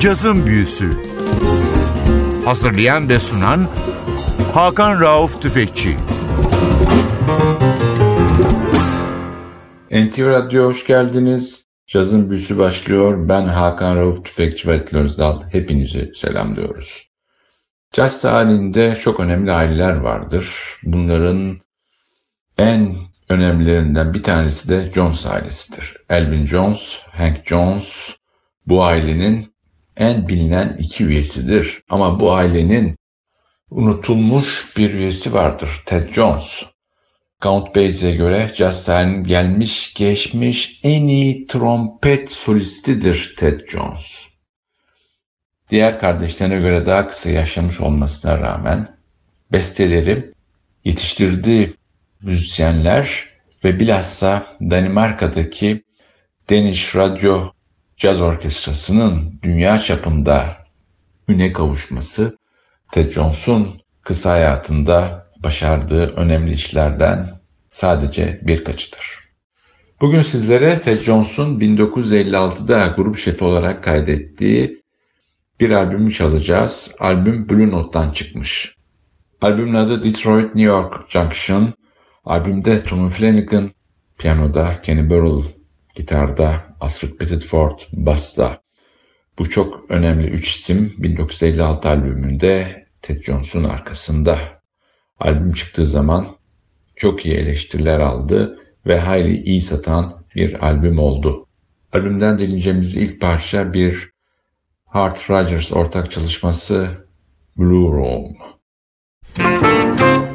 Cazın Büyüsü Hazırlayan ve sunan Hakan Rauf Tüfekçi NTV Radyo hoş geldiniz. Cazın Büyüsü başlıyor. Ben Hakan Rauf Tüfekçi ve Özdal. Hepinizi selamlıyoruz. Caz tarihinde çok önemli aileler vardır. Bunların en önemlilerinden bir tanesi de Jones ailesidir. Elvin Jones, Hank Jones bu ailenin en bilinen iki üyesidir. Ama bu ailenin unutulmuş bir üyesi vardır. Ted Jones. Count Basie'ye göre tarihinin gelmiş geçmiş en iyi trompet solistidir Ted Jones. Diğer kardeşlerine göre daha kısa yaşamış olmasına rağmen besteleri yetiştirdiği müzisyenler ve bilhassa Danimarka'daki Danish Radio Caz Orkestrası'nın dünya çapında üne kavuşması Ted Jones'un kısa hayatında başardığı önemli işlerden sadece birkaçıdır. Bugün sizlere Ted Jones'un 1956'da grup şefi olarak kaydettiği bir albümü çalacağız. Albüm Blue Note'dan çıkmış. Albümün adı Detroit New York Junction. Albümde Tommy Flanagan piyanoda, Kenny Burrell gitarda, Astrid Petitford basta. Bu çok önemli üç isim 1956 albümünde Ted Jones'un arkasında. Albüm çıktığı zaman çok iyi eleştiriler aldı ve hayli iyi satan bir albüm oldu. Albümden dinleyeceğimiz ilk parça bir Hart Rogers ortak çalışması Blue Room. Müzik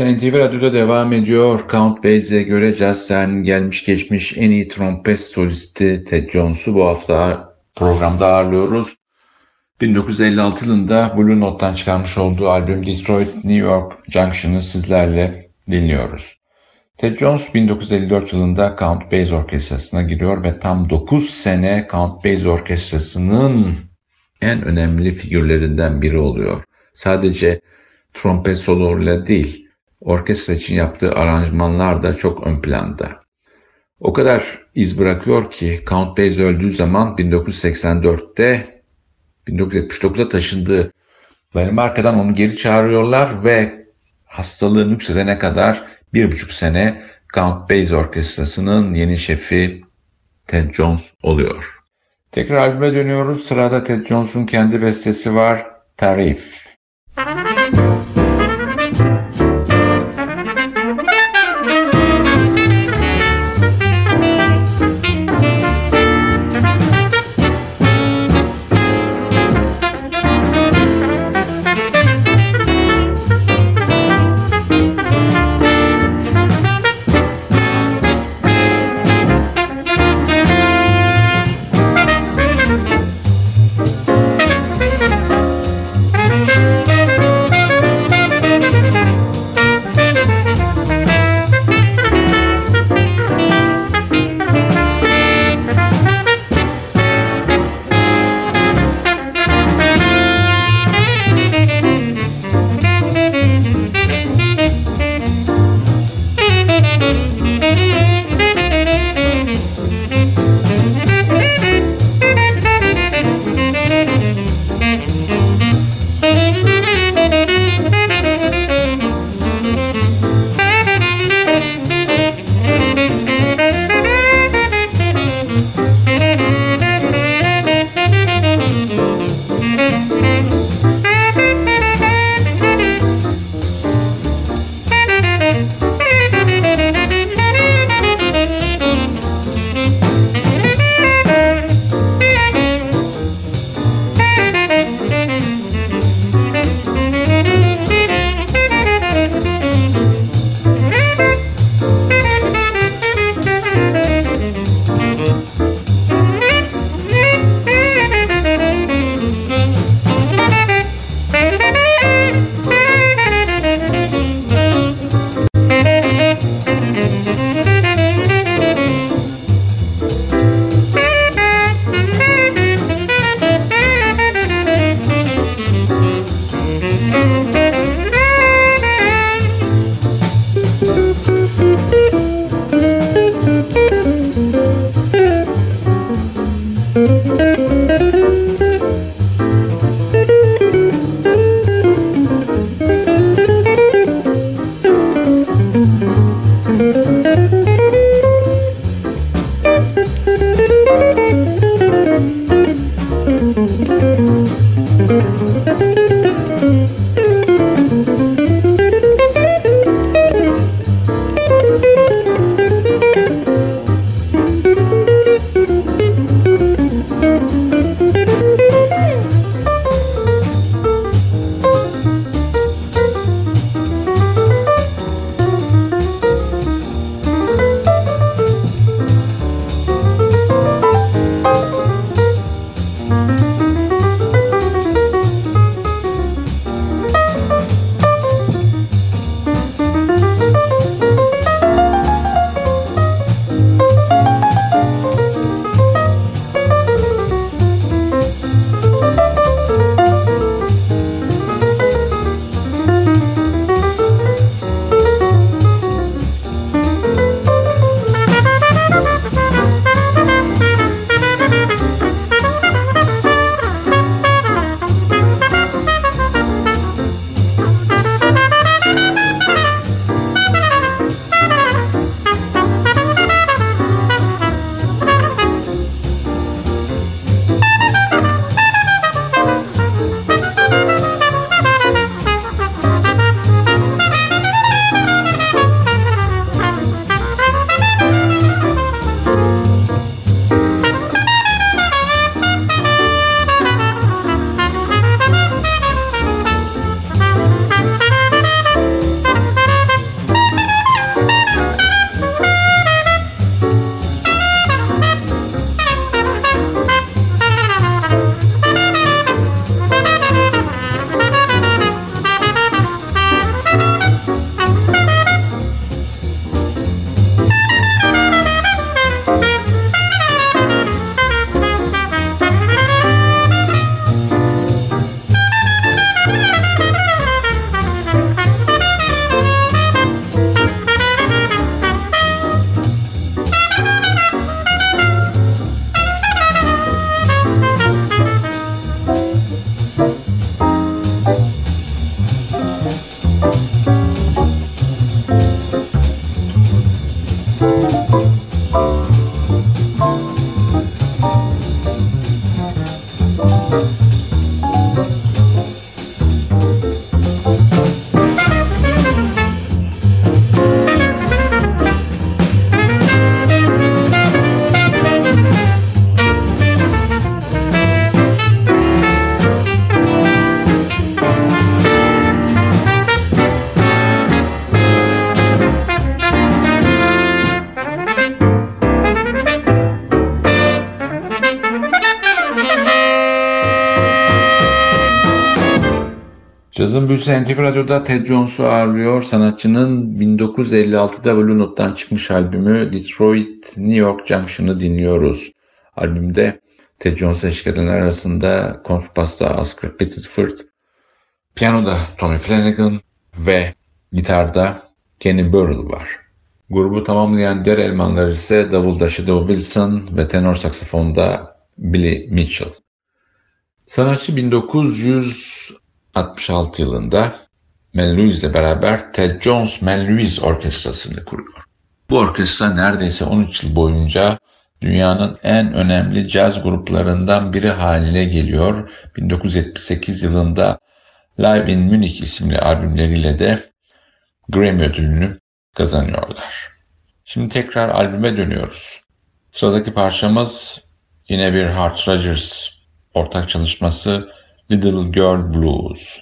Büyüsü NTV Radyo'da devam ediyor. Count Basie'ye göre caz sahnenin gelmiş geçmiş en iyi trompet solisti Ted Jones'u bu hafta programda ağırlıyoruz. 1956 yılında Blue Note'dan çıkarmış olduğu albüm Detroit New York Junction'ı sizlerle dinliyoruz. Ted Jones 1954 yılında Count Basie Orkestrası'na giriyor ve tam 9 sene Count Basie Orkestrası'nın en önemli figürlerinden biri oluyor. Sadece trompet sololarıyla değil, orkestra için yaptığı aranjmanlar da çok ön planda. O kadar iz bırakıyor ki Count Basie öldüğü zaman 1984'te 1979'da taşındığı Danimarka'dan onu geri çağırıyorlar ve hastalığı nüksedene kadar bir buçuk sene Count Basie Orkestrası'nın yeni şefi Ted Jones oluyor. Tekrar albüme dönüyoruz. Sırada Ted Jones'un kendi bestesi var. Tarif. Cazın Büyüsü NTV Radyo'da Ted Jones'u ağırlıyor. Sanatçının 1956'da Blue Note'dan çıkmış albümü Detroit New York Junction'ı dinliyoruz. Albümde Ted Jones'a eşlik edenler arasında kontrbasta Oscar Pettiford, piyanoda Tommy Flanagan ve gitarda Kenny Burrell var. Grubu tamamlayan diğer elemanlar ise davulda Shadow Wilson ve tenor saksafonda Billy Mitchell. Sanatçı 1966 yılında Lewis ile beraber Ted Jones Lewis Orkestrası'nı kuruyor. Bu orkestra neredeyse 13 yıl boyunca dünyanın en önemli caz gruplarından biri haline geliyor. 1978 yılında Live in Munich isimli albümleriyle de Grammy ödülünü kazanıyorlar. Şimdi tekrar albüme dönüyoruz. Sıradaki parçamız yine bir Hart Rogers ortak çalışması Little Girl Blues.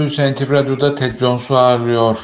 Büyüsü NTV Radyo'da Ted Jones'u ağırlıyor.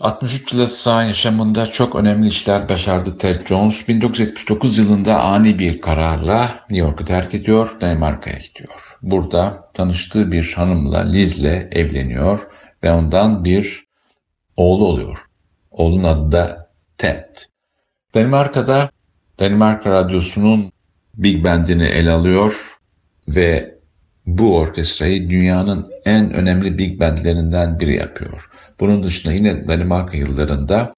63 yılı sağ yaşamında çok önemli işler başardı Ted Jones. 1979 yılında ani bir kararla New York'u terk ediyor, Danimarka'ya gidiyor. Burada tanıştığı bir hanımla Liz'le evleniyor ve ondan bir oğlu oluyor. Oğlun adı da Ted. Danimarka'da Danimarka Radyosu'nun Big Band'ini ele alıyor ve bu orkestrayı dünyanın en önemli big bandlerinden biri yapıyor. Bunun dışında yine Danimarka yıllarında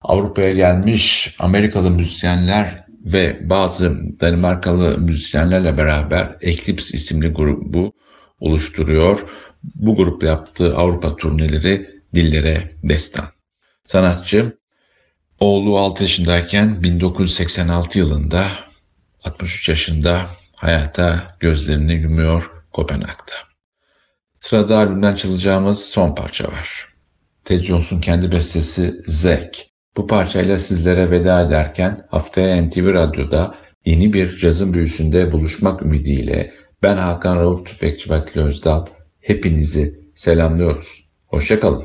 Avrupa'ya gelmiş Amerikalı müzisyenler ve bazı Danimarkalı müzisyenlerle beraber Eclipse isimli grubu oluşturuyor. Bu grup yaptığı Avrupa turneleri dillere destan. Sanatçı oğlu 6 yaşındayken 1986 yılında 63 yaşında hayata gözlerini yumuyor Kopenhag'da. Sırada albümden çalacağımız son parça var. Ted Jones'un kendi bestesi Zack. Bu parçayla sizlere veda ederken haftaya NTV Radyo'da yeni bir cazın büyüsünde buluşmak ümidiyle Ben Hakan Rauf Tüfekçi Vatli Özdal. Hepinizi selamlıyoruz. Hoşçakalın.